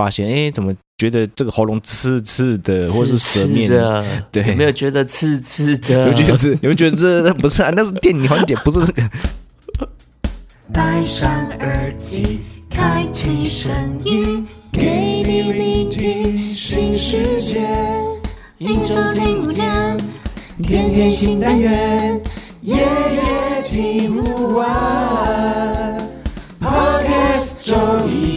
发现，哎，怎么觉得这个喉咙刺刺的，或是舌面的？对，有没有觉得刺刺的？你们觉得？你们觉得这不是啊？那是电影环节，不是那个。戴上耳机，开启声音，给你聆听新世界。一周听五天，天天新单元，夜夜听不完。Podcast 周一月。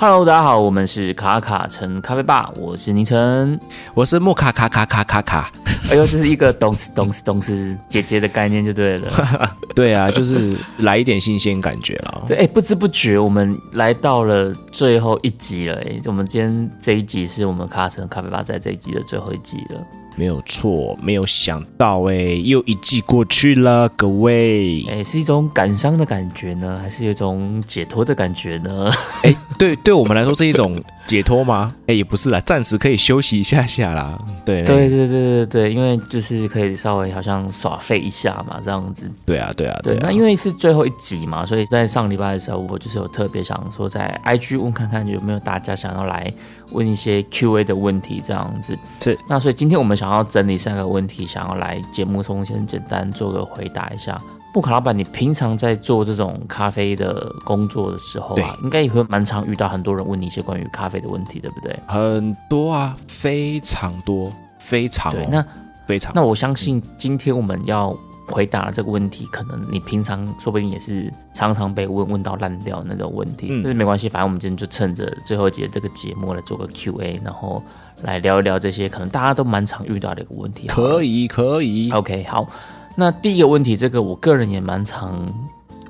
Hello，大家好，我们是卡卡城咖啡吧，我是倪晨，我是木卡卡卡卡卡卡。哎呦，这是一个懂事懂事懂事姐姐的概念就对了。对啊，就是来一点新鲜感觉了。对，哎，不知不觉我们来到了最后一集了。哎，我们今天这一集是我们卡卡城咖啡吧在这一集的最后一集了。没有错，没有想到哎，又一季过去了，各位，哎，是一种感伤的感觉呢，还是有一种解脱的感觉呢？哎，对，对我们来说是一种解脱吗？哎，也不是啦，暂时可以休息一下下啦。对，对，对，对，对，对，因为就是可以稍微好像耍废一下嘛，这样子。对啊，对啊，对。那因为是最后一集嘛，所以在上礼拜的时候，我就是有特别想说，在 IG 问看看有没有大家想要来。问一些 Q&A 的问题，这样子是。那所以今天我们想要整理三个问题，想要来节目中先简单做个回答一下。布卡老板，你平常在做这种咖啡的工作的时候啊，应该也会蛮常遇到很多人问你一些关于咖啡的问题，对不对？很多啊，非常多，非常。对，那非常。那我相信今天我们要。回答了这个问题，可能你平常说不定也是常常被问问到烂掉那种问题，但是没关系，反正我们今天就趁着最后一节这个节目来做个 Q&A，然后来聊一聊这些可能大家都蛮常遇到的一个问题。可以，可以。OK，好。那第一个问题，这个我个人也蛮常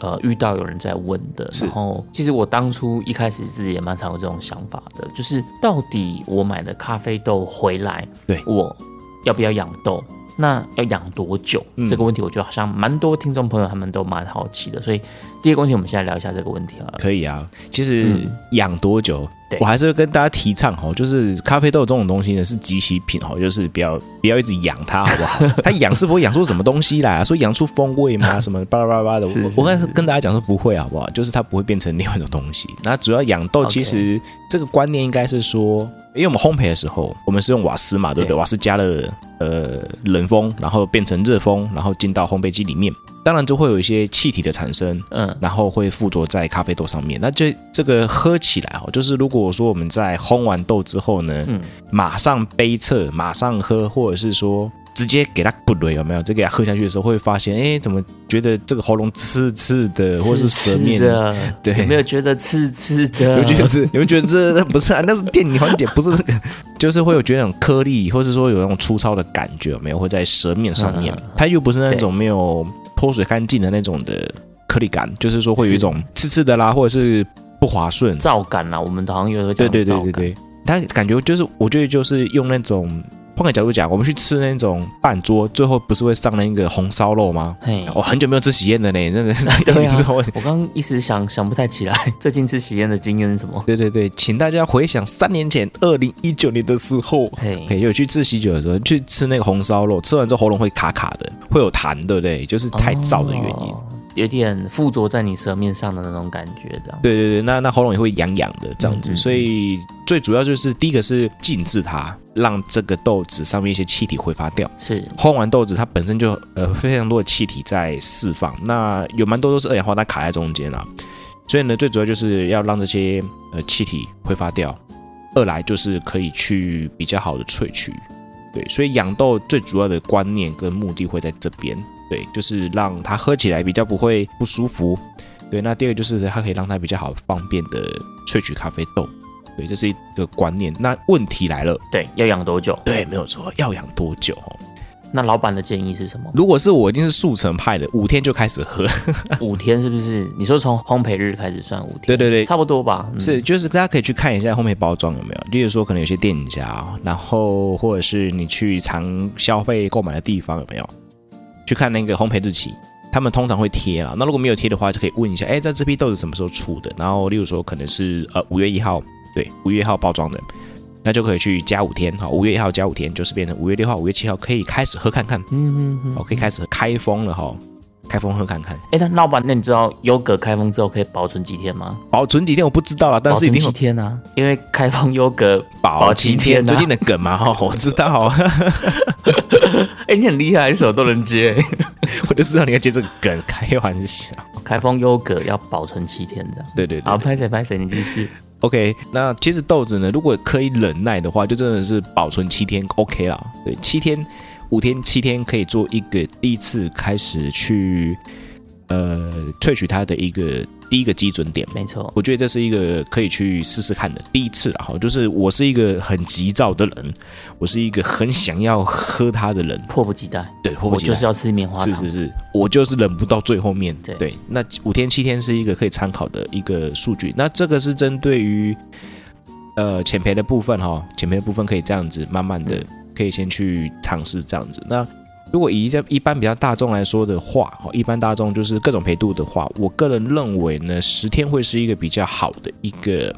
呃遇到有人在问的，然后其实我当初一开始自己也蛮常有这种想法的，就是到底我买的咖啡豆回来，对我要不要养豆？那要养多久？这个问题我觉得好像蛮多听众朋友他们都蛮好奇的，所以第一个问题我们现在聊一下这个问题啊。可以啊，其实养多久，我还是跟大家提倡哈，就是咖啡豆这种东西呢是极其品哈，就是不要不要一直养它好不好？它养是不会养出什么东西来，说养出风味吗？什么巴拉巴拉的？我我跟跟大家讲说不会好不好？就是它不会变成另外一种东西。那主要养豆，其实这个观念应该是说，因为我们烘焙的时候，我们是用瓦斯嘛，对不对？瓦斯加了。呃，冷风，然后变成热风，然后进到烘焙机里面，当然就会有一些气体的产生，嗯，然后会附着在咖啡豆上面。那这这个喝起来哦，就是如果说我们在烘完豆之后呢，嗯，马上杯测，马上喝，或者是说。直接给它不对有没有？这给他喝下去的时候，会发现，哎，怎么觉得这个喉咙刺刺的，或是舌面的？对，有没有觉得刺刺的？你们觉得是？你们觉得这不是啊？那是电影环节，不是那个，就是会有觉得那种颗粒，或是说有那种粗糙的感觉，有没有？会在舌面上面，它又不是那种没有脱水干净的那种的颗粒感，就是说会有一种刺刺的啦，或者是不滑顺、燥感啦。我们好像有时候对对对对对，它感觉就是，我觉得就是用那种。换个角度讲，我们去吃那种半桌，最后不是会上那个红烧肉吗？我很久没有吃喜宴的呢，那个 对啊。我刚刚一时想想不太起来，最近吃喜宴的经验是什么？对对对，请大家回想三年前，二零一九年的时候，嘿，有去吃喜酒的时候，去吃那个红烧肉，吃完之后喉咙会卡卡的，会有痰，对不对？就是太燥的原因。有点附着在你舌面上的那种感觉，这样。对对对，那那喉咙也会痒痒的这样子，所以最主要就是第一个是静置它，让这个豆子上面一些气体挥发掉。是，烘完豆子它本身就呃非常多的气体在释放，那有蛮多都是二氧化碳卡在中间了，所以呢最主要就是要让这些呃气体挥发掉，二来就是可以去比较好的萃取。对，所以养豆最主要的观念跟目的会在这边。对，就是让它喝起来比较不会不舒服。对，那第二个就是它可以让它比较好方便的萃取咖啡豆。对，这是一个观念。那问题来了，对，要养多久？对，没有错，要养多久？那老板的建议是什么？如果是我，一定是速成派的，五天就开始喝。五天是不是？你说从烘焙日开始算五天？对对对，差不多吧。是，就是大家可以去看一下烘焙包装有没有。例如说，可能有些店家，然后或者是你去常消费购买的地方有没有？去看那个烘焙日期，他们通常会贴啊。那如果没有贴的话，就可以问一下，哎，在这批豆子什么时候出的？然后，例如说可能是呃五月一号，对，五月一号包装的，那就可以去加五天，好，五月一号加五天，就是变成五月六号、五月七号可以开始喝看看，嗯嗯嗯，哦，可以开始开封了哈。开封喝看看。哎，那老板，那你知道优格开封之后可以保存几天吗？保存几天我不知道啦，但是一定几天啊，因为开封优格保七天，最近的梗嘛哈，我知道。哎，你很厉害，什么都能接，我就知道你要接这个梗，开玩笑。开封优格要保存七天这样，对对。好，拍谁拍谁，你继续。OK，那其实豆子呢，如果可以忍耐的话，就真的是保存七天 OK 啦。对，七天、五天、七天可以做一个第一次开始去呃萃取它的一个。第一个基准点，没错，我觉得这是一个可以去试试看的第一次了哈。就是我是一个很急躁的人，我是一个很想要喝它的人，迫不及待。对，迫不及待，就是要吃棉花糖。是是是，我就是忍不到最后面。对对，那五天七天是一个可以参考的一个数据。那这个是针对于呃浅培的部分哈，浅培的部分可以这样子慢慢的，可以先去尝试这样子。那如果以一一般比较大众来说的话，哦，一般大众就是各种陪度的话，我个人认为呢，十天会是一个比较好的一个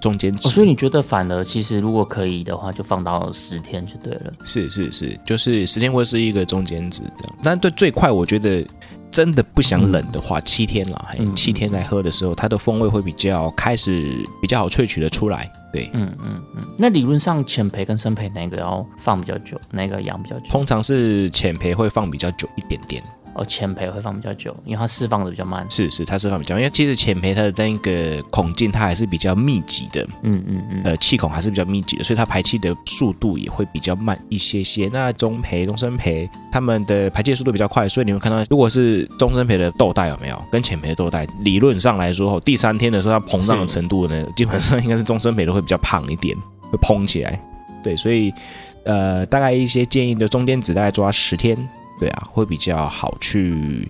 中间值。所以你觉得反而其实如果可以的话，就放到十天就对了。是是是，就是十天会是一个中间值这样。但对最快，我觉得。真的不想冷的话，七天了，七天来喝的时候，它的风味会比较开始比较好萃取的出来。对，嗯嗯嗯。那理论上浅培跟深培哪个要放比较久，哪个养比较久？通常是浅培会放比较久一点点。哦，前培会放比较久，因为它释放的比较慢。是是，它释放比较慢，因为其实浅培它的那个孔径它还是比较密集的，嗯嗯嗯，呃，气孔还是比较密集的，所以它排气的速度也会比较慢一些些。那中培、中生培它们的排气速度比较快，所以你会看到，如果是中生培的豆袋有没有跟浅培的豆袋，理论上来说，第三天的时候它膨胀的程度呢，基本上应该是中生培的会比较胖一点，会膨起来。对，所以呃，大概一些建议的中间只大概抓十天。对啊，会比较好去，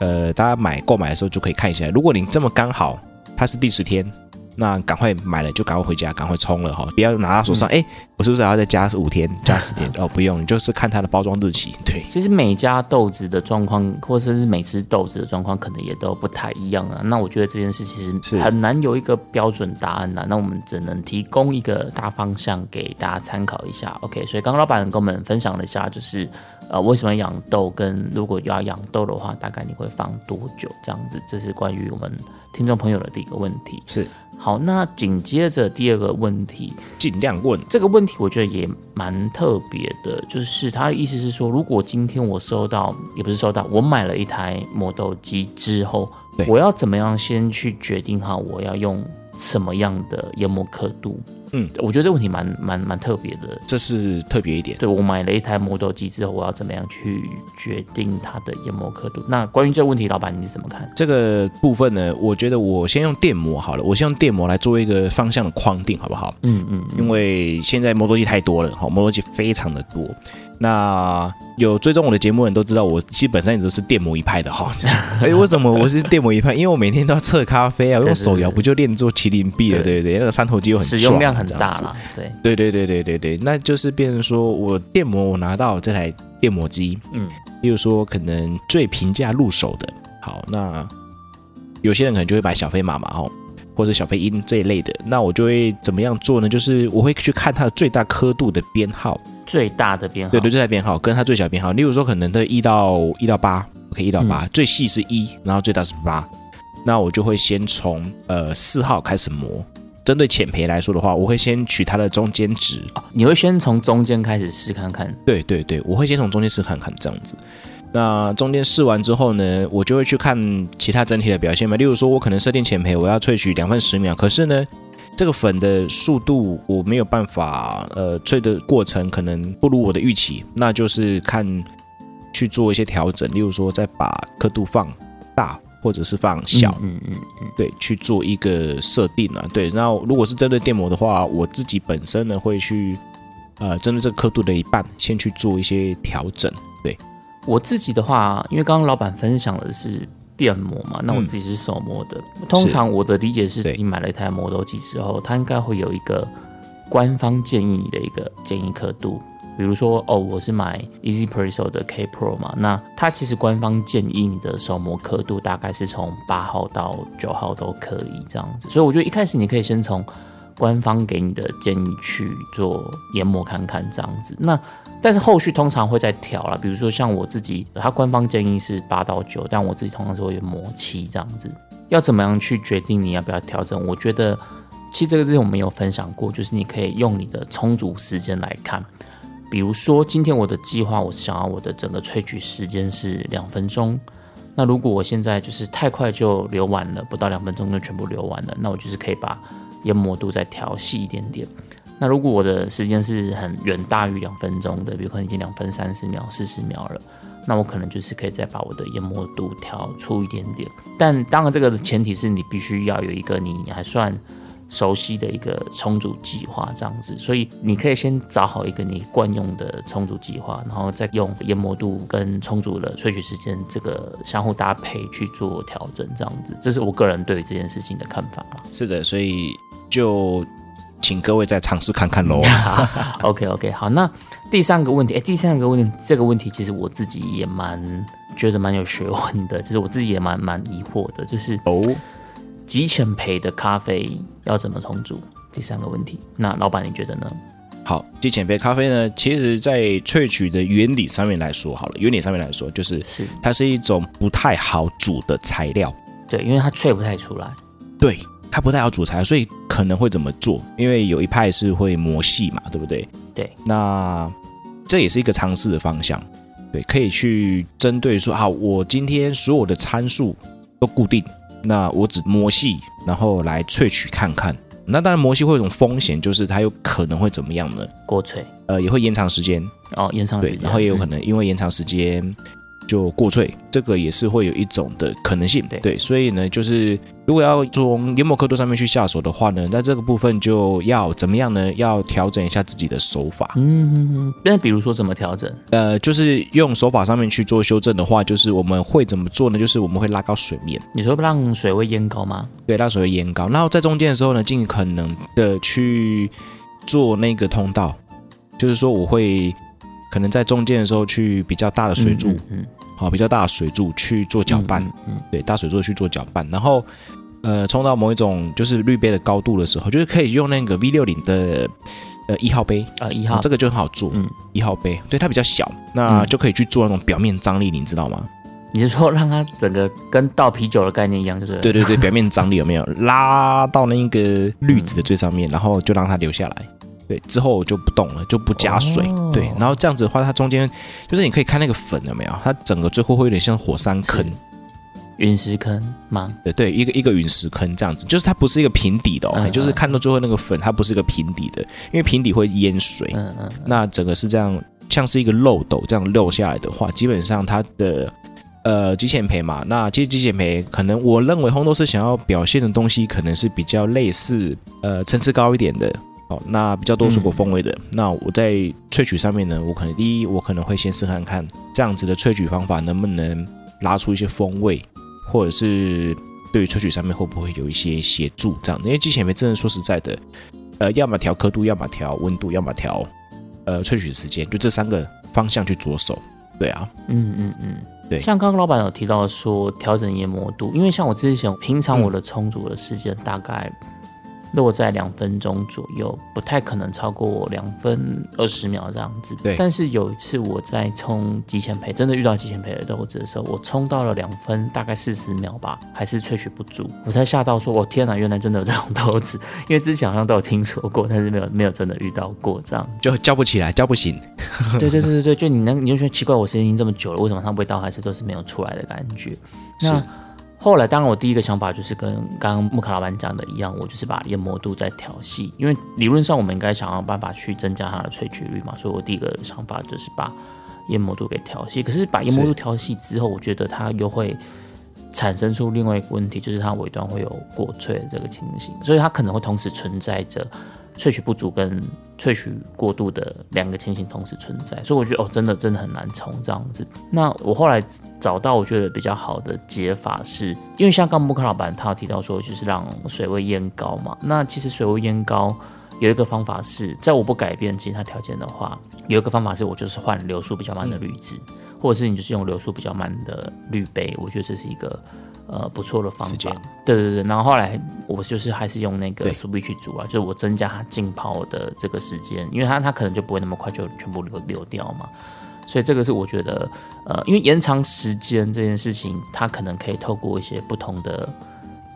呃，大家买购买的时候就可以看一下。如果你这么刚好，它是第十天。那赶快买了就赶快回家，赶快冲了哈！不要拿到手上，哎，我是不是还要再加五天、加十天？哦，不用，你就是看它的包装日期。对，其实每家豆子的状况，或者是每只豆子的状况，可能也都不太一样啊。那我觉得这件事其实很难有一个标准答案呐。那我们只能提供一个大方向给大家参考一下。OK，所以刚刚老板跟我们分享了一下，就是呃，为什么养豆，跟如果要养豆的话，大概你会放多久？这样子，这是关于我们听众朋友的第一个问题。是。好，那紧接着第二个问题，尽量问这个问题，我觉得也蛮特别的，就是他的意思是说，如果今天我收到，也不是收到，我买了一台磨豆机之后，我要怎么样先去决定好我要用什么样的研磨刻度？嗯，我觉得这个问题蛮蛮蛮特别的，这是特别一点。对我买了一台磨豆机之后，我要怎么样去决定它的研磨刻度？那关于这个问题，老板你怎么看？这个部分呢？我觉得我先用电磨好了，我先用电磨来做一个方向的框定，好不好？嗯嗯，因为现在磨豆机太多了，哈，磨豆机非常的多。那有追踪我的节目人都知道，我基本上也都是电摩一派的哈。哎，为什么我是电摩一派？因为我每天都要测咖啡啊，用手摇不就练做麒麟臂了？对对对，那个三头肌又很使用量很大了。对对对对对对对，那就是变成说我电摩，我拿到这台电摩机，嗯，例如说可能最平价入手的，好，那有些人可能就会买小飞马嘛，吼。或者小飞鹰这一类的，那我就会怎么样做呢？就是我会去看它的最大刻度的编号，最大的编号，对对，最大编号跟它最小编号。例如说，可能的一到一到八，OK，一到八，最细是一，然后最大是八。那我就会先从呃四号开始磨。针对浅培来说的话，我会先取它的中间值。你会先从中间开始试看看？对对对，我会先从中间试看看这样子。那中间试完之后呢，我就会去看其他整体的表现嘛。例如说，我可能设定前培，我要萃取两分十秒，可是呢，这个粉的速度我没有办法，呃，萃的过程可能不如我的预期，那就是看去做一些调整。例如说，再把刻度放大，或者是放小，嗯嗯嗯，对，去做一个设定啊。对，那如果是针对电磨的话，我自己本身呢会去，呃，针对这个刻度的一半，先去做一些调整，对。我自己的话，因为刚刚老板分享的是电磨嘛，那我自己是手磨的。通常我的理解是，你买了一台磨豆机之后，它应该会有一个官方建议你的一个建议刻度。比如说，哦，我是买 Easy Presso 的 K Pro 嘛，那它其实官方建议你的手磨刻度大概是从八号到九号都可以这样子。所以我觉得一开始你可以先从官方给你的建议去做研磨看看这样子。那但是后续通常会再调了，比如说像我自己，它官方建议是八到九，但我自己通常是会磨七这样子。要怎么样去决定你要不要调整？我觉得其实这个之前我们有分享过，就是你可以用你的充足时间来看。比如说今天我的计划，我想要我的整个萃取时间是两分钟。那如果我现在就是太快就流完了，不到两分钟就全部流完了，那我就是可以把研磨度再调细一点点。那如果我的时间是很远大于两分钟的，比如可能已经两分三十秒、四十秒了，那我可能就是可以再把我的研磨度调粗一点点。但当然，这个的前提是你必须要有一个你还算熟悉的一个充足计划，这样子。所以你可以先找好一个你惯用的充足计划，然后再用研磨度跟充足的萃取时间这个相互搭配去做调整，这样子。这是我个人对这件事情的看法是的，所以就。请各位再尝试看看喽。OK OK，好，那第三个问题，哎，第三个问题，这个问题其实我自己也蛮觉得蛮有学问的，就是我自己也蛮蛮疑惑的，就是哦，极浅培的咖啡要怎么重组？第三个问题，那老板你觉得呢？好，极浅培咖啡呢，其实在萃取的原理上面来说，好了，原理上面来说，就是是它是一种不太好煮的材料，对，因为它萃不太出来，对。它不太好煮材，所以可能会怎么做？因为有一派是会磨细嘛，对不对？对，那这也是一个尝试的方向。对，可以去针对说，好，我今天所有的参数都固定，那我只磨细，然后来萃取看看。那当然磨细会有一种风险，就是它有可能会怎么样呢？过萃，呃，也会延长时间。哦，延长时间，然后也有可能因为延长时间。就过脆，这个也是会有一种的可能性，对，所以呢，就是如果要从研磨刻度上面去下手的话呢，那这个部分就要怎么样呢？要调整一下自己的手法。嗯，那比如说怎么调整？呃，就是用手法上面去做修正的话，就是我们会怎么做呢？就是我们会拉高水面。你说让水位淹高吗？对，让水位淹高，然后在中间的时候呢，尽可能的去做那个通道，就是说我会可能在中间的时候去比较大的水柱。嗯。好，比较大的水柱去做搅拌，嗯，对，大水柱去做搅拌，然后，呃，冲到某一种就是滤杯的高度的时候，就是可以用那个 V 六零的呃一号杯啊，一号，这个就很好做，嗯，一号杯，对，它比较小，那就可以去做那种表面张力，你知道吗？你是说让它整个跟倒啤酒的概念一样，就是对对对，表面张力有没有？拉到那个滤纸的最上面，然后就让它流下来。对，之后就不动了，就不加水。对，然后这样子的话，它中间就是你可以看那个粉有没有？它整个最后会有点像火山坑、陨石坑吗？对对，一个一个陨石坑这样子，就是它不是一个平底的哦，就是看到最后那个粉，它不是一个平底的，因为平底会淹水。嗯嗯。那整个是这样，像是一个漏斗这样漏下来的话，基本上它的呃极简培嘛，那其实极简培可能我认为红豆是想要表现的东西，可能是比较类似呃层次高一点的。好，那比较多水果风味的，那我在萃取上面呢，我可能第一，我可能会先试看看这样子的萃取方法能不能拉出一些风味，或者是对于萃取上面会不会有一些协助这样。因为机前面真的说实在的，呃，要么调刻度，要么调温度，要么调呃萃取时间，就这三个方向去着手。对啊，嗯嗯嗯，对。像刚刚老板有提到说调整研磨度，因为像我之前平常我的充足的时间大概。落在两分钟左右，不太可能超过两分二十秒这样子。对。但是有一次我在冲极限培，真的遇到极限培的豆子的时候，我冲到了两分大概四十秒吧，还是萃取不足，我才吓到说：“我天哪，原来真的有这种豆子！”因为之前好像都有听说过，但是没有没有真的遇到过这样，就叫不起来，叫不醒。对对对对对，就你能你就觉得奇怪，我时间已经这么久了，为什么它味道还是都是没有出来的感觉？那。后来，当然我第一个想法就是跟刚刚木卡老板讲的一样，我就是把研磨度再调细，因为理论上我们应该想要办法去增加它的萃取率嘛，所以我第一个想法就是把研磨度给调细。可是把研磨度调细之后，我觉得它又会产生出另外一个问题，就是它尾端会有过萃的这个情形，所以它可能会同时存在着。萃取不足跟萃取过度的两个情形同时存在，所以我觉得哦，真的真的很难冲这样子。那我后来找到我觉得比较好的解法是，因为像刚木克老板他有提到说，就是让水位淹高嘛。那其实水位淹高有一个方法是在我不改变其他条件的话，有一个方法是我就是换流速比较慢的滤纸，或者是你就是用流速比较慢的滤杯。我觉得这是一个。呃不错的方法。对对对，然后后来我就是还是用那个对 s u b 去煮啊，就是我增加它浸泡的这个时间，因为它它可能就不会那么快就全部流流掉嘛。所以这个是我觉得，呃，因为延长时间这件事情，它可能可以透过一些不同的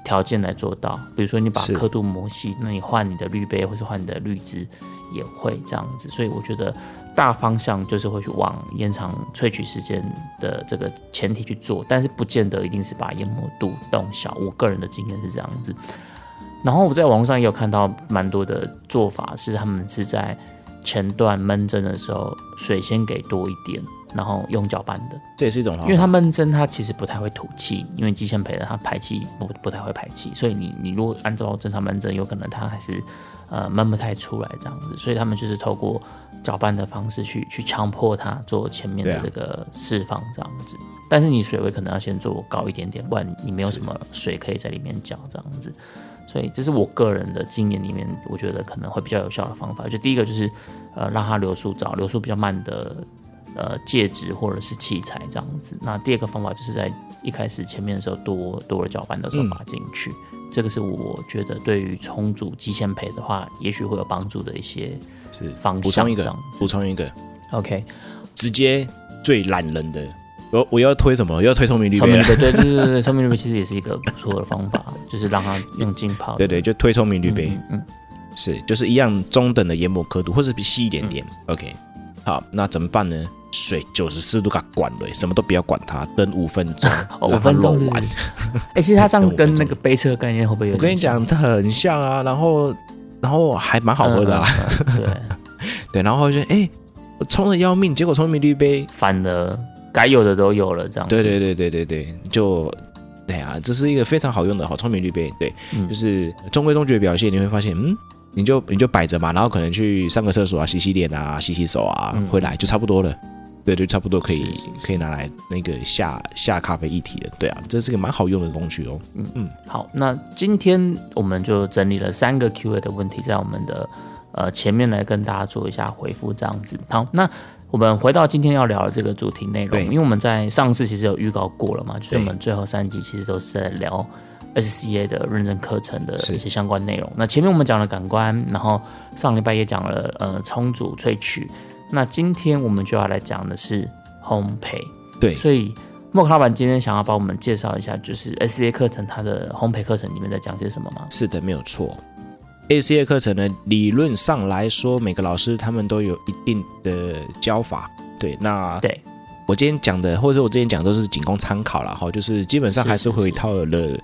条件来做到。比如说你把刻度磨细，那你换你的滤杯或是换你的滤汁也会这样子。所以我觉得大方向就是会去往延长萃取时间的这个前提去做，但是不见得一定是把研磨度弄小。我个人的经验是这样子。然后我在网络上也有看到蛮多的做法，是他们是在前段闷蒸的时候，水先给多一点，然后用搅拌的，这也是一种方法，因为它闷蒸它其实不太会吐气，因为机械培的它排气不不太会排气，所以你你如果按照正常闷蒸，有可能它还是呃闷不太出来这样子，所以他们就是透过搅拌的方式去去强迫它做前面的这个释放这样子，但是你水位可能要先做高一点点，不然你没有什么水可以在里面搅这样子。所以这是我个人的经验里面，我觉得可能会比较有效的方法。就第一个就是，呃，让它流速找，流速比较慢的呃介质或者是器材这样子。那第二个方法就是在一开始前面的时候多多了搅拌的手法进去，这个是我觉得对于重组极限培的话，也许会有帮助的一些是方补充一个补充一个，OK。直接最懒人的，我我要推什么？又要推聪明绿聪明杯对对对对，聪明绿杯其实也是一个不错的方法，就是让它用浸泡的。对对，就推聪明绿嗯，杯，嗯嗯是就是一样中等的研磨刻度，或者比细一点点。OK，好，那怎么办呢？水九十四度给它灌了，什么都不要管它，等五分钟，哦，五分钟完。哎、其实它这样跟那个杯车概念会不会有？我跟你讲，它很像啊，然后然后还蛮好喝的啊，对，对，然后就哎、我冲的要命，结果聪明绿杯，反了，该有的都有了，这样。对对对对对对，就。对啊，这是一个非常好用的好聪明绿杯，对，嗯就是中规中矩的表现，你会发现，嗯，你就你就摆着嘛，然后可能去上个厕所啊，洗洗脸啊，洗洗手啊，嗯回来就差不多了。对就，差不多可以可以拿来那个下下咖啡一体的。对啊，这是个蛮好用的工具哦。嗯嗯好，那今天我们就整理了三个 Q&A 的问题，在我们的呃前面来跟大家做一下回复，这样子。好，那我们回到今天要聊的这个主题内容，因为我们在上次其实有预告过了嘛，就是我们最后三集其实都是在聊 SCA 的认证课程的一些相关内容。那前面我们讲了感官，然后上礼拜也讲了呃冲煮萃取，那今天我们就要来讲的是烘焙。对，所以莫克老板今天想要帮我们介绍一下，就是 SCA 课程它的烘焙课程里面在讲些什么吗？是的，没有错。ACA 课程呢，理论上来说，每个老师他们都有一定的教法。对，那对我今天讲的，或者我之前讲的都是仅供参考了哈，就是基本上还是会有一套的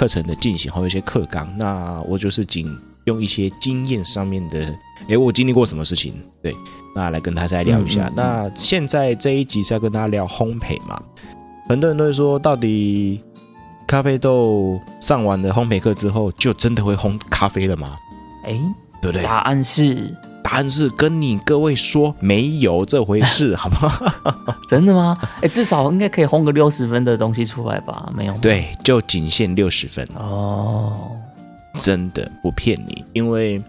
课程的进行，还有一些课纲。那我就是仅用一些经验上面的，诶，我经历过什么事情，对，那来跟大家再聊一下。嗯嗯嗯那现在这一集是要跟大家聊烘焙嘛？很多人都会说，到底咖啡豆上完了烘焙课之后，就真的会烘咖啡了吗？诶，对不对？答案是答案是跟你各位说没有这回事，好不好？真的吗？哎，至少应该可以烘个六十分的东西出来吧？没有？，对，就仅限六十分，哦，真的不骗你，因为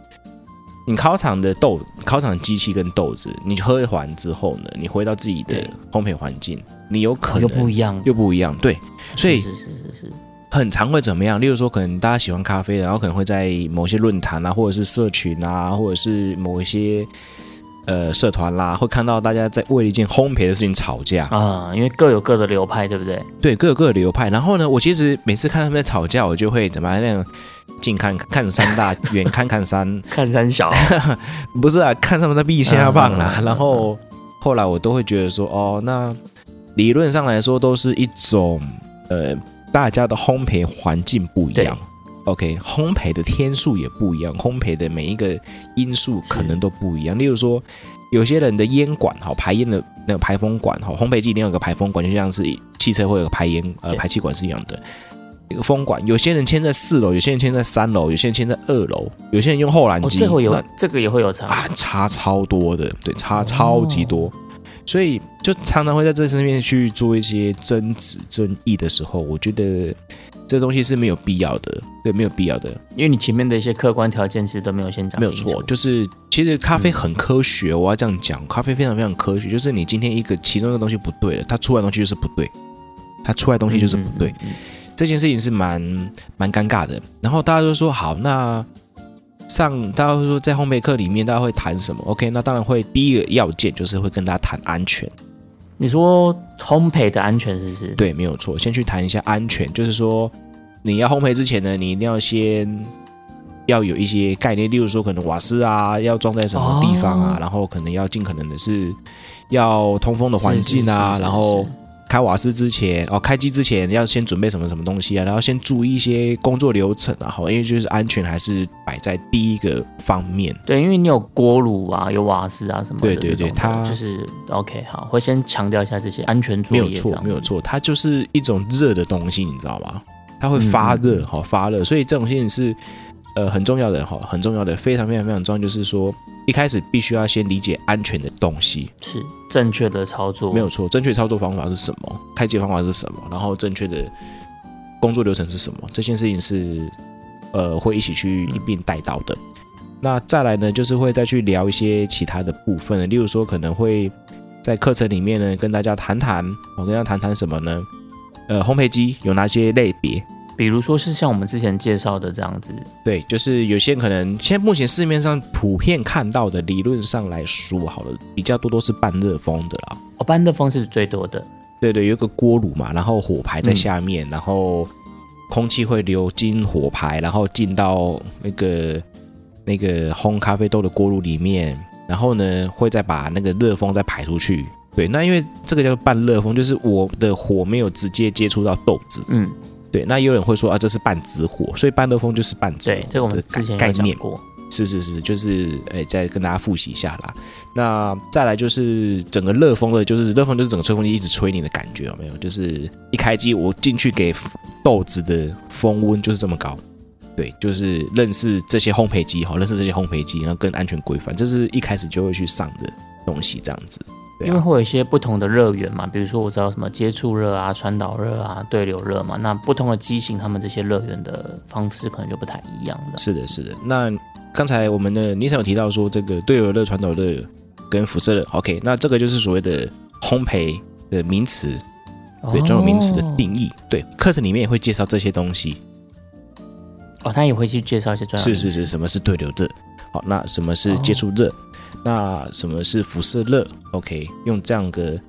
你考场的豆、考场机器跟豆子，你喝完之后呢，你回到自己的烘焙环境，你有可能哦又不一样，又不一样，对，所以是是是是是，很常会怎么样？例如说，可能大家喜欢咖啡，然后可能会在某些论坛啊，或者是社群啊，或者是某一些呃社团啦，会看到大家在为了一件烘焙的事情吵架。啊，因为各有各的流派，对不对？对，各有各的流派。然后呢，我其实每次看他们在吵架，我就会怎么样那样近看看山大，远看看山，看山小，不是啊，看他们在避下棒啦。然后后来我都会觉得说，哦，那理论上来说都是一种呃，大家的烘焙环境不一样。OK，烘焙的天数也不一样，烘焙的每一个因素可能都不一样。例如说，有些人的烟管哈，排烟的那个排风管哈，烘焙机一定要有个排风管，就像是汽车会有个排烟呃排气管是一样的。一个风管，有些人牵在四楼，有些人牵在三楼，有些人牵在二楼，有些人用后燃哦，机。这会有这个也会有差啊，差超多的，对，差超级多，所以就常常会在这上面去做一些争执、争议的时候，我觉得这东西是没有必要的，对，没有必要的，因为你前面的一些客观条件其实都没有先讲没有错。就是其实咖啡很科学，我要这样讲，咖啡非常非常科学，就是你今天一个其中一个东西不对了，它出来的东西就是不对，它出来的东西就是不对。嗯嗯嗯这件事情是蛮蛮尴尬的。然后大家就说好，那上大家会说在烘焙课里面大家会谈什么？OK，那当然会第一个要件就是会跟大家谈安全。你说烘焙的安全是不是？对，没有错。先去谈一下安全，就是说你要烘焙之前呢，你一定要先要有一些概念，例如说可能瓦斯啊要装在什么地方啊，然后可能要尽可能的是要通风的环境啊，然后。开瓦斯之前哦，开机之前要先准备什么什么东西啊？然后先注意一些工作流程啊，好，因为就是安全还是摆在第一个方面。对，因为你有锅炉啊，有瓦斯啊什么的，对对对，它就是 OK，好，会先强调一下这些安全作业。没有错，没有错，它就是一种热的东西，你知道吗？它会发热，好发热，所以这种事情是。呃，很重要的哈，很重要的，非常非常非常重要，就是说一开始必须要先理解安全的东西，是正确的操作，没有错，正确操作方法是什么？开机方法是什么？然后正确的工作流程是什么？这件事情是呃会一起去一并带到的。那再来呢，就是会再去聊一些其他的部分，例如说可能会在课程里面呢跟大家谈谈，我跟大家谈谈什么呢？呃，烘焙机有哪些类别？比如说是像我们之前介绍的这样子，对，就是有些可能现在目前市面上普遍看到的，理论上来说，好了，比较多都是半热风的啦。哦，半热风是最多的。对对，有一个锅炉嘛，然后火排在下面，然后空气会流经火排，然后进到那个那个烘咖啡豆的锅炉里面，然后呢会再把那个热风再排出去。对，那因为这个叫半热风，就是我的火没有直接接触到豆子，嗯。对，那有人会说啊，这是半直火，所以半热风就是半直。对，这我们之前概念过。是是是，就是诶，再跟大家复习一下啦。那再来就是整个热风的，就是热风就是整个吹风机一直吹你的感觉有没有？就是一开机我进去给豆子的风温就是这么高。对，就是认识这些烘焙机哈，认识这些烘焙机，然后更安全规范，这是一开始就会去上的东西，这样子。因为会有一些不同的热源嘛，比如说我知道什么接触热啊、传导热啊、对流热嘛，那不同的机型，他们这些热源的方式可能就不太一样的。是的，是的。那刚才我们的尼生有提到说，这个对流热、传导热跟辐射热，OK，那这个就是所谓的烘焙的名词，对专有名词的定义。对，课程里面也会介绍这些东西。哦，他也会去介绍一些专是是是，什么是对流热？好，那什么是接触热？那什么是辐射热？OK，用这样的，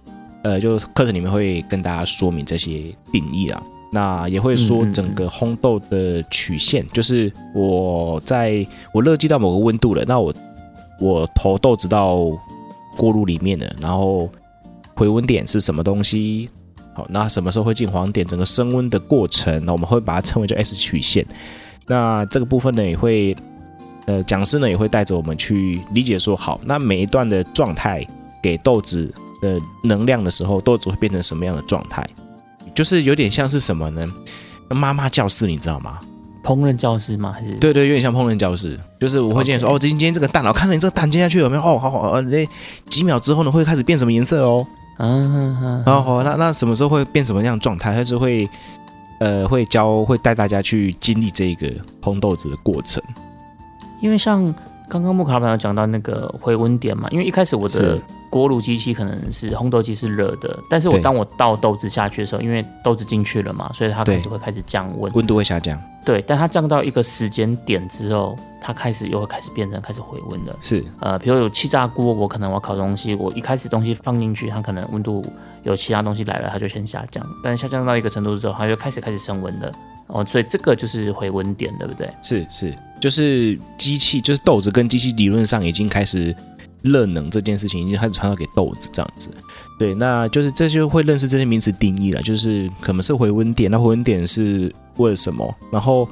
呃，就课程里面会跟大家说明这些定义啊。那也会说整个烘豆的曲线，就是我在我热机到某个温度了，那我我投豆子到锅炉里面了，然后回温点是什么东西？好，那什么时候会进黄点？整个升温的过程，那我们会把它称为叫 S 曲线。那这个部分呢，也会。呃，讲师呢也会带着我们去理解说，好，那每一段的状态给豆子的能量的时候，豆子会变成什么样的状态？就是有点像是什么呢？妈妈教室，你知道吗？烹饪教室吗？还是？对对，有点像烹饪教室。就是我会建议说，哦，今天这个蛋，我看到你这个蛋接下去有没有？哦，好好，呃，那几秒之后呢，会开始变什么颜色哦？嗯嗯。然后，那那什么时候会变什么样的状态？还是会呃会教会带大家去经历这个烘豆子的过程。因为像刚刚木卡老板有讲到那个回温点嘛，因为一开始我的锅炉机器可能是烘豆机是热的，但是我当我倒豆子下去的时候，因为豆子进去了嘛，所以它开始会开始降温，温度会下降。对，但它降到一个时间点之后，它开始又会开始变成开始回温的。是，呃，比如有气炸锅，我可能我烤东西，我一开始东西放进去，它可能温度有其他东西来了，它就先下降，但下降到一个程度之后，它就开始开始升温的。哦，所以这个就是回温点，对不对？是是，就是机器，就是豆子跟机器理论上已经开始热能这件事情已经开始传导给豆子这样子。对，那就是这就会认识这些名词定义了，就是可能是回温点，那回温点是为了什么？然后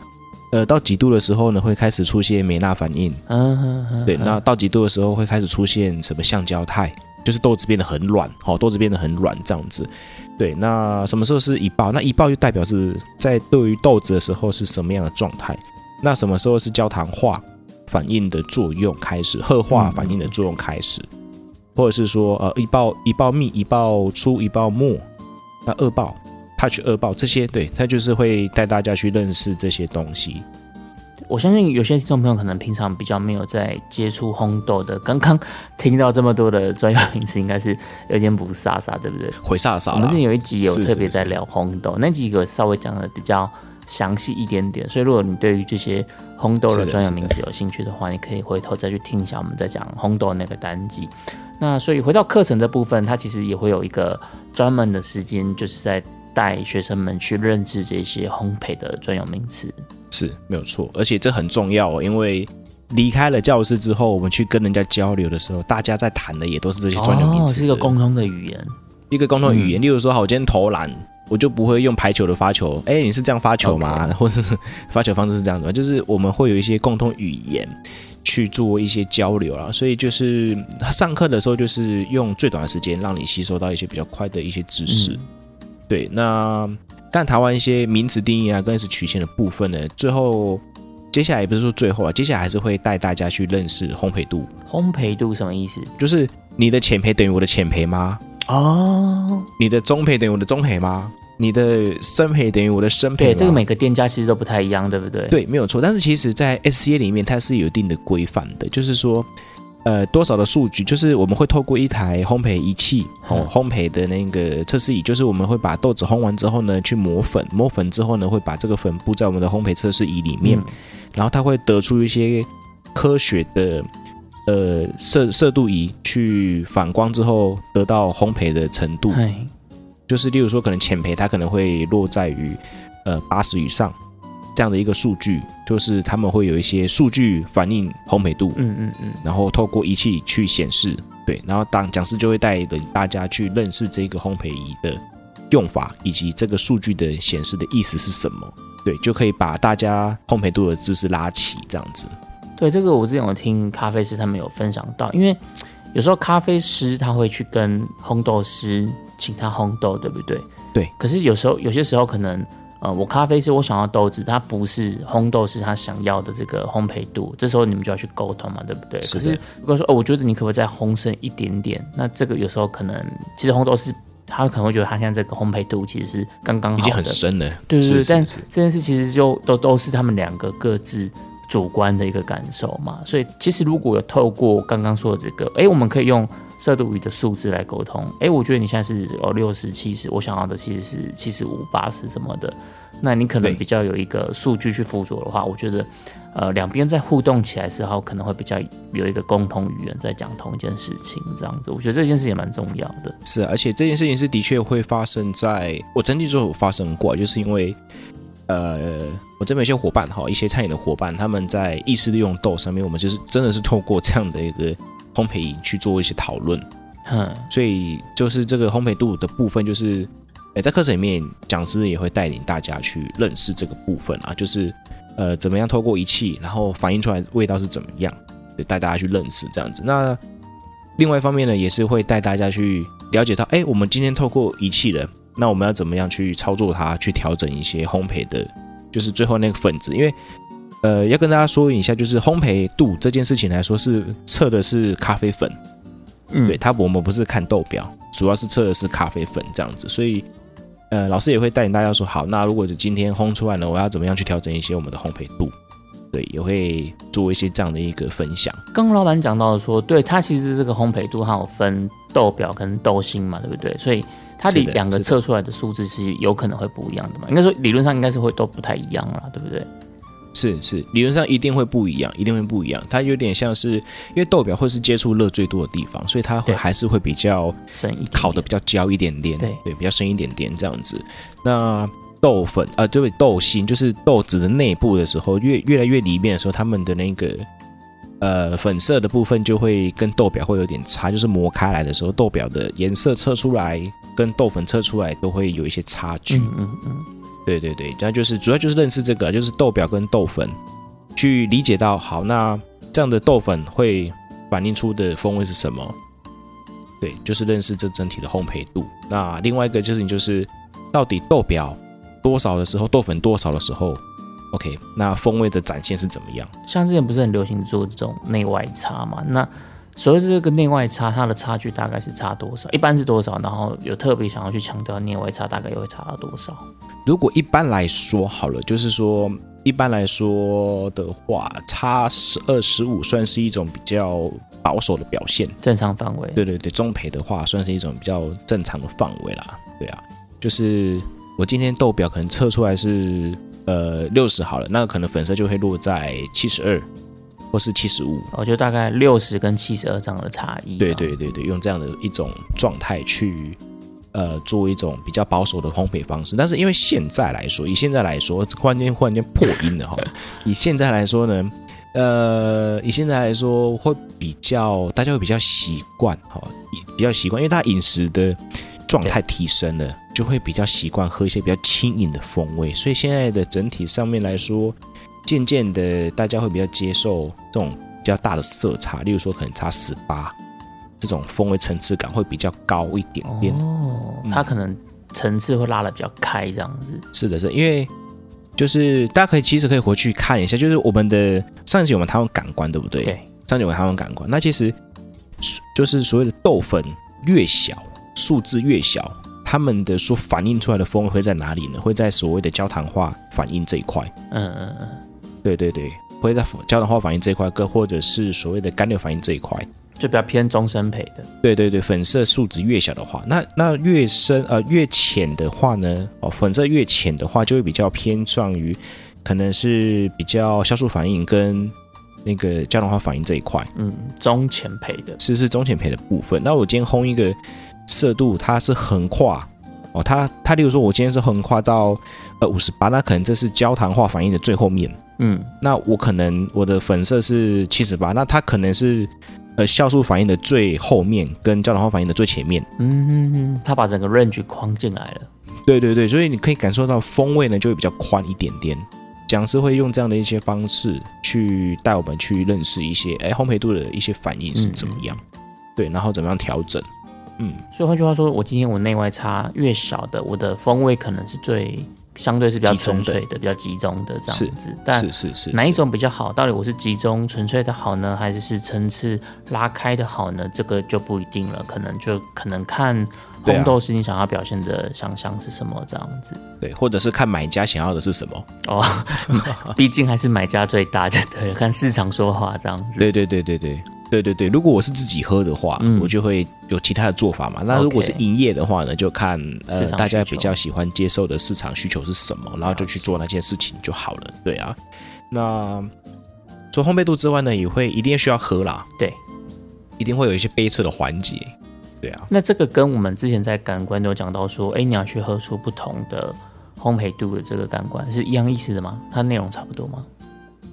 呃，到几度的时候呢，会开始出现美纳反应。嗯，对，那到几度的时候会开始出现什么橡胶态？就是豆子变得很软，好，豆子变得很软这样子。对，那什么时候是一爆？那一爆就代表是在对于豆子的时候是什么样的状态？那什么时候是焦糖化反应的作用开始，褐化反应的作用开始，或者是说呃一爆一爆密一爆粗一爆末，那二爆 touch 二爆这些，对，它就是会带大家去认识这些东西。我相信有些听众朋友可能平常比较没有在接触烘豆的，刚刚听到这么多的专业名词，应该是有点不飒飒，对不对？回飒飒。我们之前有一集有特别在聊烘豆，那几个稍微讲的比较详细一点点，所以如果你对于这些烘豆的专业名词有兴趣的话，你可以回头再去听一下我们在讲烘豆那个单集。那所以回到课程这部分，它其实也会有一个专门的时间，就是在带学生们去认知这些烘焙的专有名词，是没有错。而且这很重要哦，因为离开了教室之后，我们去跟人家交流的时候，大家在谈的也都是这些专有名词，是一个共通的语言，一个共通语言。例如说，好，我今天投篮，我就不会用排球的发球，哎，你是这样发球吗？或者是发球方式是这样子吗，就是我们会有一些共通语言。去做一些交流啦，所以就是上课的时候，就是用最短的时间让你吸收到一些比较快的一些知识。对，那但台湾一些名词定义啊，跟是曲线的部分呢，最后接下来也不是说最后啊，接下来还是会带大家去认识烘焙度。烘焙度什么意思？就是你的浅焙等于我的浅焙吗？哦，你的中焙等于我的中焙吗？你的深培等于我的深培，对这个每个店家其实都不太一样，对不对？对，没有错。但是其实，在 SCA 里面，它是有一定的规范的，就是说，呃，多少的数据，就是我们会透过一台烘焙仪器，哦，烘焙的那个测试仪，就是我们会把豆子烘完之后呢，去磨粉，磨粉之后呢，会把这个粉布在我们的烘焙测试仪里面，然后它会得出一些科学的，呃，色色度仪去反光之后得到烘焙的程度。就是，例如说，可能浅培它可能会落在于，呃，八十以上这样的一个数据，就是他们会有一些数据反映烘焙度，嗯嗯嗯，然后透过仪器去显示，对，然后当讲师就会带领大家去认识这个烘焙仪的用法，以及这个数据的显示的意思是什么，对，就可以把大家烘焙度的知识拉齐，这样子。对，这个我之前有听咖啡师他们有分享到，因为有时候咖啡师他会去跟烘豆师。请他烘豆，对不对？对。可是有时候，有些时候可能，呃，我咖啡是我想要豆子，它不是烘豆是他想要的这个烘焙度，这时候你们就要去沟通嘛，对不对？是是如果说，哦，我觉得你可不可以再烘深一点点？那这个有时候可能，其实烘豆是他可能会觉得他现在这个烘焙度其实是刚刚好，已经很深了。对对对。但这件事其实就都都是他们两个各自主观的一个感受嘛。所以其实如果有透过刚刚说的这个，哎，我们可以用。色度仪的数字来沟通，哎，我觉得你现在是哦六十七十，我想要的其实是七十五八十什么的，那你可能比较有一个数据去辅佐的话，我觉得，呃，两边在互动起来时候，可能会比较有一个共同语言在讲同一件事情，这样子，我觉得这件事也蛮重要的。是，而且这件事情是的确会发生在我曾经就有发生过，就是因为，呃，我这边有些伙伴哈，一些餐饮的伙伴，他们在意识利用豆上面，我们就是真的是透过这样的一个。烘焙仪去做一些讨论，嗯，所以就是这个烘焙度的部分，就是诶，在课程里面，讲师也会带领大家去认识这个部分啊，就是呃，怎么样透过仪器，然后反映出来味道是怎么样，带大家去认识这样子。那另外一方面呢，也是会带大家去了解到，哎，我们今天透过仪器的，那我们要怎么样去操作它，去调整一些烘焙的，就是最后那个粉子，因为。呃，要跟大家说一下，就是烘焙度这件事情来说，是测的是咖啡粉，嗯，对，它我们不是看豆表，主要是测的是咖啡粉这样子，所以，呃，老师也会带领大家说，好，那如果今天烘出来了，我要怎么样去调整一些我们的烘焙度，对，也会做一些这样的一个分享。刚刚老板讲到说，对，它其实这个烘焙度它有分豆表跟豆心嘛，对不对？所以它里两个测出来的数字是有可能会不一样的嘛，应该说理论上应该是会都不太一样了，对不对？是是，理论上一定会不一样，一定会不一样。它有点像是，因为豆表会是接触热最多的地方，所以它会还是会比较深一烤的比较焦一点点，对对，比较深一点点这样子。那豆粉啊，对豆心，就是豆子的内部的时候，越越来越里面的时候，它们的那个呃粉色的部分就会跟豆表会有点差，就是磨开来的时候，豆表的颜色测出来跟豆粉测出来都会有一些差距。嗯嗯嗯。对对对，那就是主要就是认识这个，就是豆表跟豆粉，去理解到好，那这样的豆粉会反映出的风味是什么？对，就是认识这整体的烘焙度。那另外一个就是你就是到底豆表多少的时候，豆粉多少的时候，OK，那风味的展现是怎么样？像之前不是很流行做这种内外差嘛？那所谓的这个内外差，它的差距大概是差多少？一般是多少？然后有特别想要去强调内外差，大概又会差到多少？如果一般来说好了，就是说，一般来说的话，差十二十五算是一种比较保守的表现，正常范围。对对对，中培的话算是一种比较正常的范围啦。对啊，就是我今天豆表可能测出来是呃六十好了，那可能粉色就会落在七十二或是七十五。我觉得大概六十跟七十二这样的差异。对对对对，用这样的一种状态去。呃，做一种比较保守的烘焙方式，但是因为现在来说，以现在来说，忽然间忽然间破音了哈。以现在来说呢，呃，以现在来说会比较大家会比较习惯哈，比较习惯，因为他饮食的状态提升了，就会比较习惯喝一些比较轻盈的风味，所以现在的整体上面来说，渐渐的大家会比较接受这种比较大的色差，例如说可能差十八。这种风味层次感会比较高一点点哦，它可能层次会拉的比较开，这样子。是的，是，因为就是大家可以其实可以回去看一下，就是我们的上一集我们谈论感官，对不对？对。上一集我们谈论感官，那其实就是所谓的豆粉越小，数字越小，他们的所反映出来的风味会在哪里呢？会在所谓的焦糖化反应这一块。嗯嗯嗯。对对对，会在焦糖化反应这一块，跟或者是所谓的干裂反应这一块。就比较偏中深培的，对对对，粉色数值越小的话，那那越深呃越浅的话呢，哦，粉色越浅的话，就会比较偏向于可能是比较酵素反应跟那个焦糖化反应这一块，嗯，中浅培的，是是中浅培的部分。那我今天烘一个色度，它是横跨哦，它它例如说我今天是横跨到呃五十八，那可能这是焦糖化反应的最后面，嗯，那我可能我的粉色是七十八，那它可能是。呃，酵素反应的最后面跟焦糖化反应的最前面，嗯嗯嗯，它把整个 range 框进来了。对对对，所以你可以感受到风味呢就会比较宽一点点。讲师会用这样的一些方式去带我们去认识一些，哎，烘焙度的一些反应是怎么样，对，然后怎么样调整。嗯，所以换句话说，我今天我内外差越小的，我的风味可能是最。相对是比较纯粹的，比较集中的这样子，但是是是哪一种比较好？到底我是集中纯粹的好呢，还是是层次拉开的好呢？这个就不一定了，可能就可能看红豆是你想要表现的想象是什么这样子，对，或者是看买家想要的是什么哦，毕竟还是买家最大，就对，看市场说话这样子，对对对对对。对对对，如果我是自己喝的话，我就会有其他的做法嘛。那如果是营业的话呢，就看呃大家比较喜欢接受的市场需求是什么，然后就去做那件事情就好了。对啊，那除烘焙度之外呢，也会一定需要喝啦。对，一定会有一些杯测的环节。对啊，那这个跟我们之前在感官都讲到说，哎，你要去喝出不同的烘焙度的这个感官是一样意思的吗？它内容差不多吗？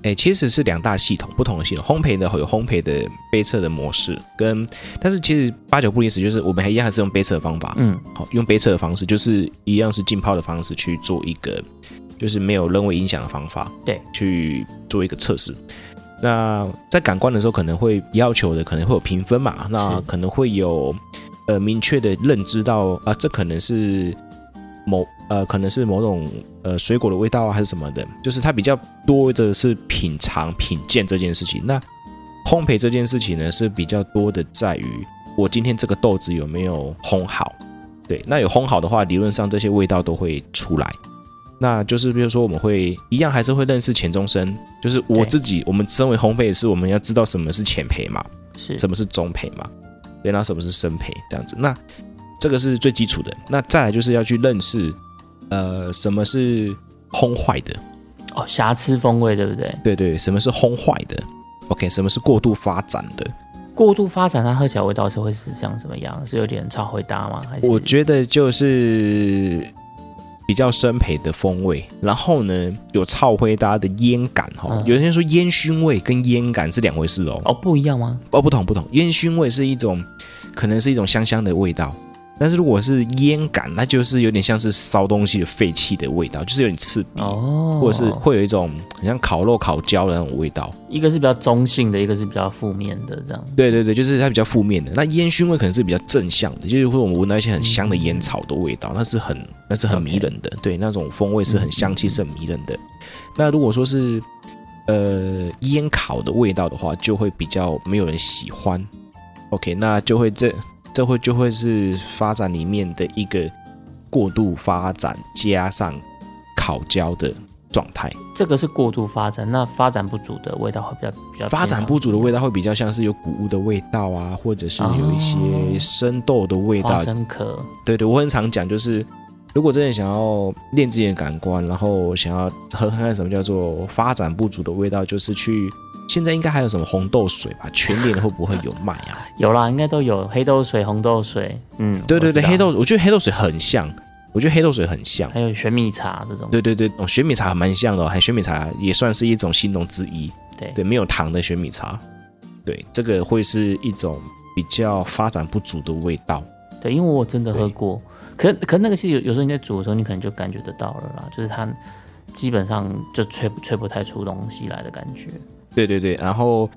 哎，其实是两大系统，不同的系统。烘焙的有烘焙的杯测的模式，跟但是其实八九不离十，就是我们还一样还是用杯测的方法。嗯，好，用杯测的方式，就是一样是浸泡的方式去做一个，就是没有人为影响的方法。对，去做一个测试。那在感官的时候，可能会要求的可能会有评分嘛？那可能会有呃明确的认知到啊，这可能是。某呃，可能是某种呃水果的味道啊，还是什么的，就是它比较多的是品尝品鉴这件事情。那烘焙这件事情呢，是比较多的在于我今天这个豆子有没有烘好。对，那有烘好的话，理论上这些味道都会出来。那就是比如说，我们会一样还是会认识前中生，就是我自己，我们身为烘焙师，我们要知道什么是浅焙嘛，是什么是中焙嘛，对，那什么是深焙这样子。那这个是最基础的，那再来就是要去认识，呃，什么是烘坏的，哦，瑕疵风味，对不对？对对，什么是烘坏的？OK，什么是过度发展的？过度发展，它喝起来味道是会是像什么样？是有点超回搭吗？还是？我觉得就是比较生培的风味，然后呢，有超灰搭的烟感哈。有些人说烟熏味跟烟感是两回事哦。哦，不一样吗？哦，不同不同。烟熏味是一种，可能是一种香香的味道。但是如果是烟感，那就是有点像是烧东西的废气的味道，就是有点刺鼻，哦，或者是会有一种很像烤肉烤焦的那种味道。一个是比较中性的，一个是比较负面的，这样。对对对，就是它比较负面的。那烟熏味可能是比较正向的，就是会我们闻到一些很香的烟草的味道，那是很那是很迷人的。对，那种风味是很香气，是很迷人的。那如果说是呃烟烤的味道的话，就会比较没有人喜欢。OK，那就会这。这会就会是发展里面的一个过度发展，加上烤焦的状态。这个是过度发展，那发展不足的味道会比较比较发展不足的味道会比较像是有谷物的味道啊，或者是有一些生豆的味道。花生壳。对对，我很常讲，就是如果真的想要练自己的感官，然后想要喝看看什么叫做发展不足的味道，就是去。现在应该还有什么红豆水吧？全年会不会有卖啊？有啦，应该都有黑豆水、红豆水。嗯，对对对，黑豆，我觉得黑豆水很像，我觉得黑豆水很像。还有玄米茶这种。对对对，玄米茶蛮像的，还玄米茶也算是一种新农之一。对对，没有糖的玄米茶。对，这个会是一种比较发展不足的味道。对，因为我真的喝过，可可那个是有有时候你在煮的时候，你可能就感觉得到了啦，就是它基本上就吹吹不太出东西来的感觉。对对对，然后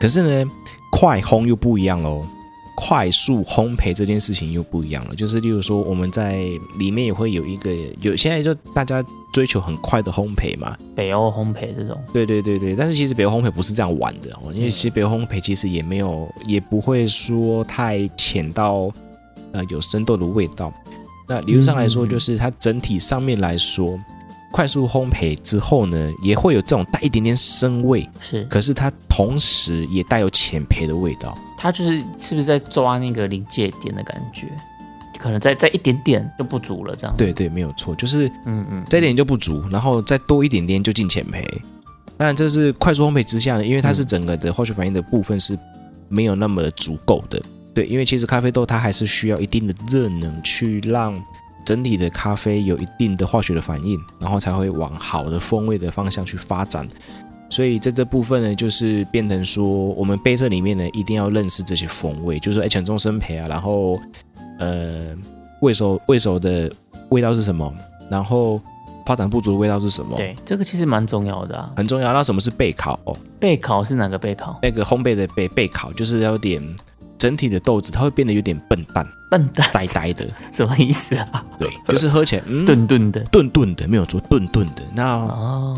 可是呢，快烘又不一样喽。快速烘焙这件事情又不一样了，就是例如说我们在里面也会有一个有现在就大家追求很快的烘焙嘛，北欧烘焙这种。对对对对，但是其实北欧烘焙不是这样玩的哦，因为其实北欧烘焙其实也没有也不会说太浅到呃有生豆的味道。那理论上来说，就是它整体上面来说。快速烘焙之后呢，也会有这种带一点点生味，是，可是它同时也带有浅焙的味道。它就是是不是在抓那个临界点的感觉？可能再再一点点就不足了，这样。对对，没有错，就是嗯嗯，再一点就不足，然后再多一点点就进浅焙。当然，这是快速烘焙之下呢，因为它是整个的化学反应的部分是没有那么足够的。对，因为其实咖啡豆它还是需要一定的热能去让。整体的咖啡有一定的化学的反应，然后才会往好的风味的方向去发展。所以在这部分呢，就是变成说，我们杯测里面呢，一定要认识这些风味，就是说，哎，浅中生培啊，然后呃，味熟味熟的味道是什么？然后发展不足的味道是什么？对，这个其实蛮重要的啊，很重要。那什么是焙烤？哦，备烤是哪个焙烤？那个烘焙的焙焙烤，就是有点。整体的豆子它会变得有点笨蛋，笨蛋，呆呆的，什么意思啊？对，就是喝起来顿顿的，顿顿的，没有做顿顿的，那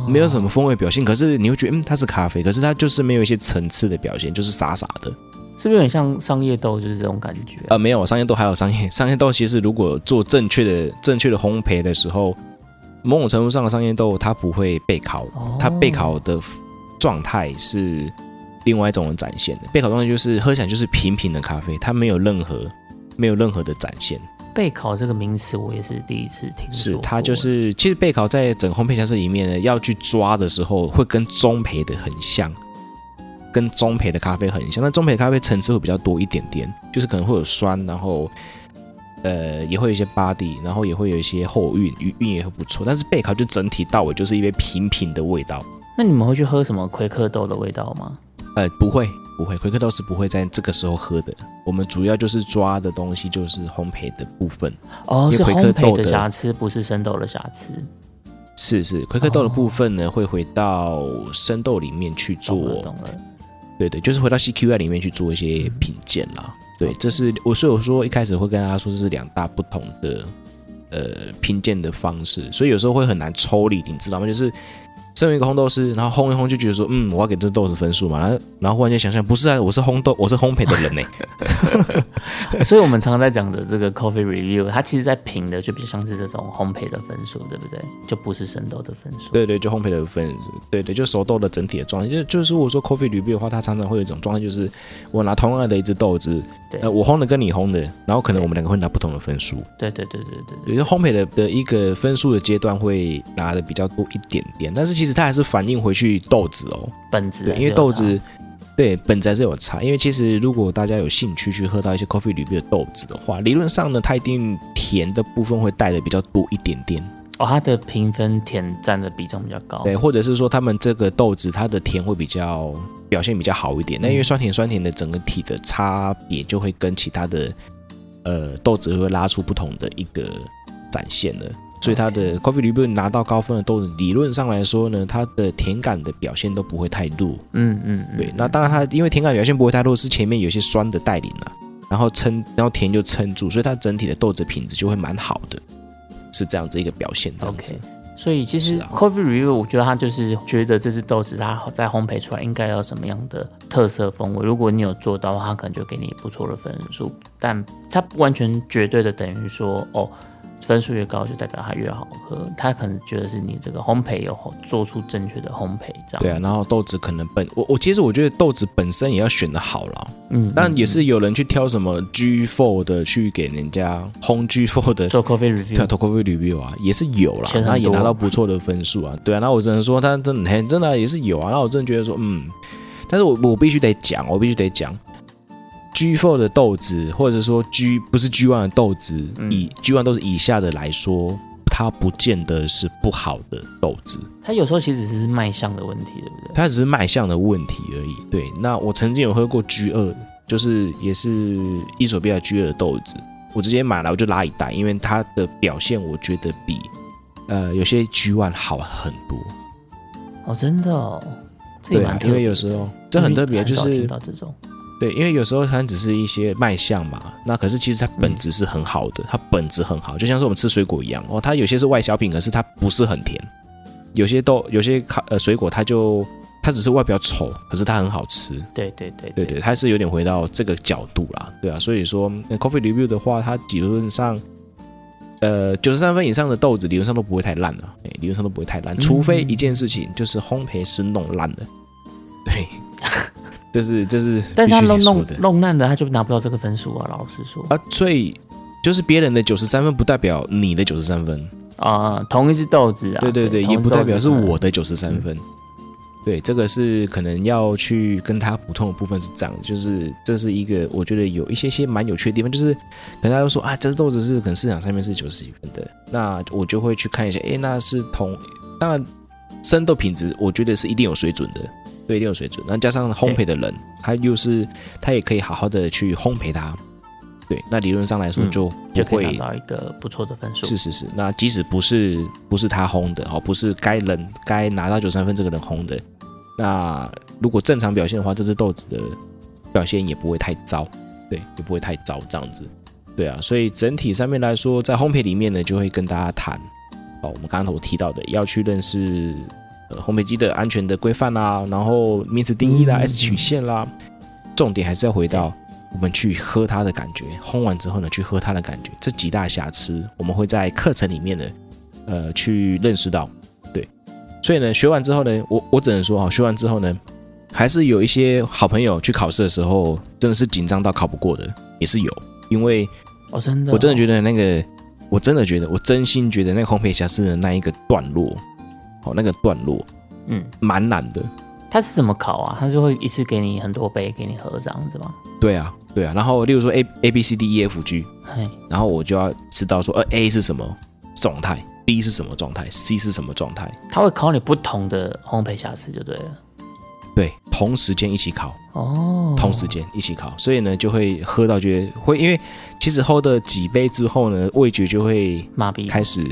没有什么风味表现。可是你会觉得，嗯，它是咖啡，可是它就是没有一些层次的表现，就是傻傻的，是不是有点像商业豆？就是这种感觉啊？没有，商业豆还有商业 商业豆，其实如果做正确的正确的烘焙的时候，某种程度上的商业豆它不会被烤，它被烤的状态是。另外一种展现的备考状态就是喝起来就是平平的咖啡，它没有任何没有任何的展现。备烤这个名词我也是第一次听说。是它就是其实备烤在整烘焙箱式里面呢，要去抓的时候会跟中培的很像，跟中培的咖啡很像。那中培咖啡层次会比较多一点点，就是可能会有酸，然后呃也会有一些 body，然后也会有一些后韵，韵也会不错。但是备烤就整体到尾就是一杯平平的味道。那你们会去喝什么奎克豆的味道吗？呃，不会，不会，奎克豆是不会在这个时候喝的。我们主要就是抓的东西就是烘焙的部分哦，是烘焙的瑕疵，不是生豆的瑕疵。是是，奎克豆的部分呢，会回到生豆里面去做。懂了。对对，就是回到 CQI 里面去做一些品鉴啦。对，这是我所以我说一开始会跟大家说，这是两大不同的呃品鉴的方式，所以有时候会很难抽离，你知道吗？就是。身为一个烘豆师，然后烘一烘就觉得说，嗯，我要给这豆子分数嘛。然后，然后忽然间想想，不是啊，我是烘豆，我是烘焙的人呢。所以，我们常常在讲的这个 coffee review，它其实在评的就比较像是这种烘焙的分数，对不对？就不是生豆的分数。对对，就烘焙的分，对对，就熟豆的整体的状态。就就是我说 coffee review 的话，它常常会有一种状态，就是我拿同样的一只豆子，呃，我烘的跟你烘的，然后可能我们两个会拿不同的分数。对对对对对，有些烘焙的的一个分数的阶段会拿的比较多一点点，但是其实它还是反映回去豆子哦，本子，因为豆子对本质还是有差。因为其实如果大家有兴趣去喝到一些 coffee 里面的豆子的话，理论上呢，它一定甜的部分会带的比较多一点点哦。它的评分甜占的比重比较高，对，或者是说他们这个豆子它的甜会比较表现比较好一点。那因为酸甜酸甜的整个体的差别就会跟其他的呃豆子会拉出不同的一个展现了。所以它的 coffee 里边拿到高分的豆子，理论上来说呢，它的甜感的表现都不会太弱。嗯嗯，对。那当然它因为甜感表现不会太弱，是前面有些酸的带领了，然后撑，然后甜就撑住，所以它整体的豆子品质就会蛮好的，是这样子一个表现。OK。所以其实 coffee review 我觉得它就是觉得这只豆子它在烘焙出来应该要什么样的特色风味，如果你有做到，它可能就给你不错的分数。但它不完全绝对的等于说哦。分数越高，就代表它越好喝。他可能觉得是你这个烘焙有做出正确的烘焙，这样。对啊，然后豆子可能本我我其实我觉得豆子本身也要选的好了，嗯，但也是有人去挑什么 G Four 的去给人家烘 G4 的做 coffee review，做 coffee review 啊，也是有啦，那也拿到不错的分数啊。对啊，那我只能说他真的很真的也是有啊。那我真的觉得说，嗯，但是我我必须得讲，我必须得讲。G four 的豆子，或者说 G 不是 G one 的豆子，以 G one 都是以下的来说，它不见得是不好的豆子。它有时候其实只是卖相的问题，对不对？它只是卖相的问题而已。对，那我曾经有喝过 G 二，就是也是伊索比亚 G 二的豆子，我直接买了我就拉一袋，因为它的表现我觉得比呃有些 G one 好很多。哦，真的哦，对啊，因为有时候这很特别，就是到这种。对，因为有时候它只是一些卖相嘛，那可是其实它本质是很好的，它本质很好，就像是我们吃水果一样哦，它有些是外销品，可是它不是很甜；有些豆，有些咖呃水果，它就它只是外表丑，可是它很好吃。对对对对对，它是有点回到这个角度啦，对啊，所以说 coffee review 的话，它理论上呃九十三分以上的豆子理论上都不会太烂的，理论上都不会太烂，除非一件事情就是烘焙师弄烂的，对。这是这是，但是他弄弄弄烂的，他就拿不到这个分数啊！老实说啊，所以就是别人的九十三分，不代表你的九十三分啊。同一只豆子啊，对对对，也不代表是我的九十三分。对，这个是可能要去跟他补充的部分是这样，就是这是一个我觉得有一些些蛮有趣的地方，就是可能大家说啊，这只豆子是可能市场上面是九十几分的，那我就会去看一下，哎，那是同当然生豆品质，我觉得是一定有水准的。对，一定有水准。那加上烘焙的人，他又是他也可以好好的去烘焙它。对，那理论上来说就不会拿到一个不错的分数。是是是。那即使不是不是他烘的哦，不是该人该拿到九三分这个人烘的，那如果正常表现的话，这只豆子的表现也不会太糟。对，也不会太糟这样子。对啊，所以整体上面来说，在烘焙里面呢，就会跟大家谈哦，我们刚刚我提到的要去认识。呃，烘焙机的安全的规范啦，然后名词定义啦，S 曲线啦，重点还是要回到我们去喝它的感觉，烘完之后呢，去喝它的感觉，这几大瑕疵，我们会在课程里面呢，呃，去认识到，对，所以呢，学完之后呢，我我只能说哈，学完之后呢，还是有一些好朋友去考试的时候，真的是紧张到考不过的，也是有，因为我真的，我真的觉得那个，我真的觉得，我真心觉得那个烘焙瑕疵的那一个段落。哦，那个段落，嗯，蛮难的。他是怎么考啊？他是会一次给你很多杯给你喝这样子吗？对啊，对啊。然后，例如说 A A B C D E F G，然后我就要知道说，呃，A 是什么状态，B 是什么状态，C 是什么状态。他会考你不同的烘焙瑕疵就对了。对，同时间一起考哦，同时间一起考，所以呢，就会喝到觉得会，因为其实喝的几杯之后呢，味觉就会麻痹，开始。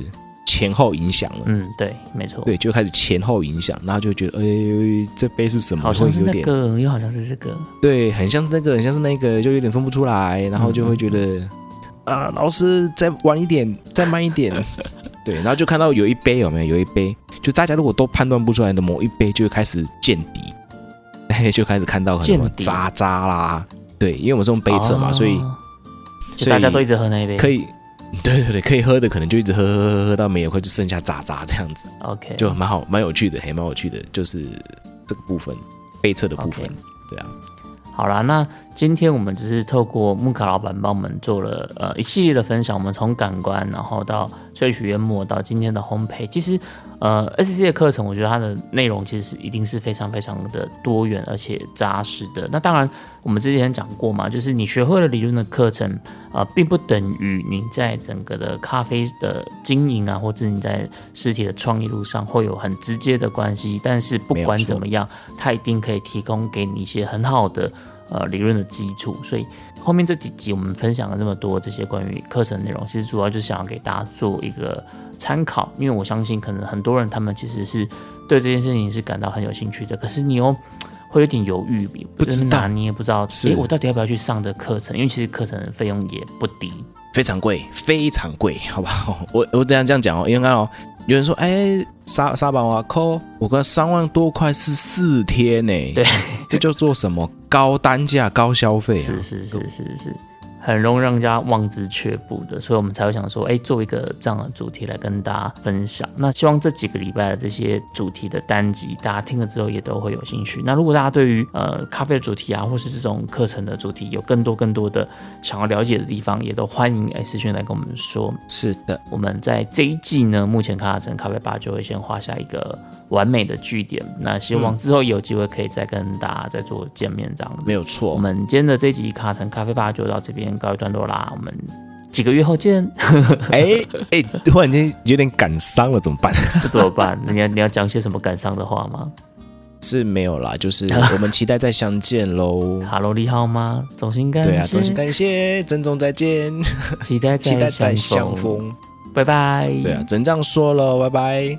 前后影响了，嗯，对，没错，对，就开始前后影响，然后就觉得，哎，这杯是什么？好像是那个，又好像是这个，对，很像这个，很像是那个，就有点分不出来，然后就会觉得，啊，老师再晚一点，再慢一点，对，然后就看到有一杯有没有？有一杯，就大家如果都判断不出来的某一杯，就开始见底，哎，就开始看到什么渣渣啦，对，因为我们是用杯测嘛，所以，就大家都一直喝那一杯，可以。对对对，可以喝的可能就一直喝喝喝喝到没有，或就剩下渣渣这样子。OK，就蛮好，蛮有趣的，还蛮有趣的，就是这个部分，背侧的部分，对啊。好啦，那今天我们只是透过木卡老板帮我们做了呃一系列的分享，我们从感官，然后到萃取研磨，到今天的烘焙，其实呃 S C 的课程，我觉得它的内容其实是一定是非常非常的多元而且扎实的。那当然，我们之前讲过嘛，就是你学会了理论的课程，呃，并不等于你在整个的咖啡的经营啊，或者你在实体的创意路上会有很直接的关系。但是不管怎么样，它一定可以提供给你一些很好的。呃，理论的基础，所以后面这几集我们分享了这么多这些关于课程内容，其实主要就是想要给大家做一个参考，因为我相信可能很多人他们其实是对这件事情是感到很有兴趣的，可是你又会有点犹豫，不知道你也不知道，哎，我到底要不要去上这课程？因为其实课程费用也不低，非常贵，非常贵，好不好？我我这样这样讲哦，因为刚好有人说，哎。沙沙巴瓦扣，我跟三万多块是四天呢，对，这叫做什么高单价高消费啊？是是是是是，很容易让人家望之却步的，所以我们才会想说，哎，做一个这样的主题来跟大家分享。那希望这几个礼拜的这些主题的单集，大家听了之后也都会有兴趣。那如果大家对于呃咖啡的主题啊，或是这种课程的主题有更多更多的想要了解的地方，也都欢迎哎私讯来跟我们说。是的，我们在这一季呢，目前卡卡城咖啡吧就会先画下一个完美的句点。那希望之后有机会可以再跟大家再做见面这样子。没有错。我们今天的这集卡城咖啡吧就到这边。告一段落啦，我们几个月后见。哎哎，突然间有点感伤了，怎么办？怎么办？你要你要讲些什么感伤的话吗？是没有啦，就是 我们期待再相见喽。Hello，你好吗？衷心感谢，对啊，衷心感谢，珍重再见，期待期待再相逢，拜拜。对啊，只能这样说了，拜拜。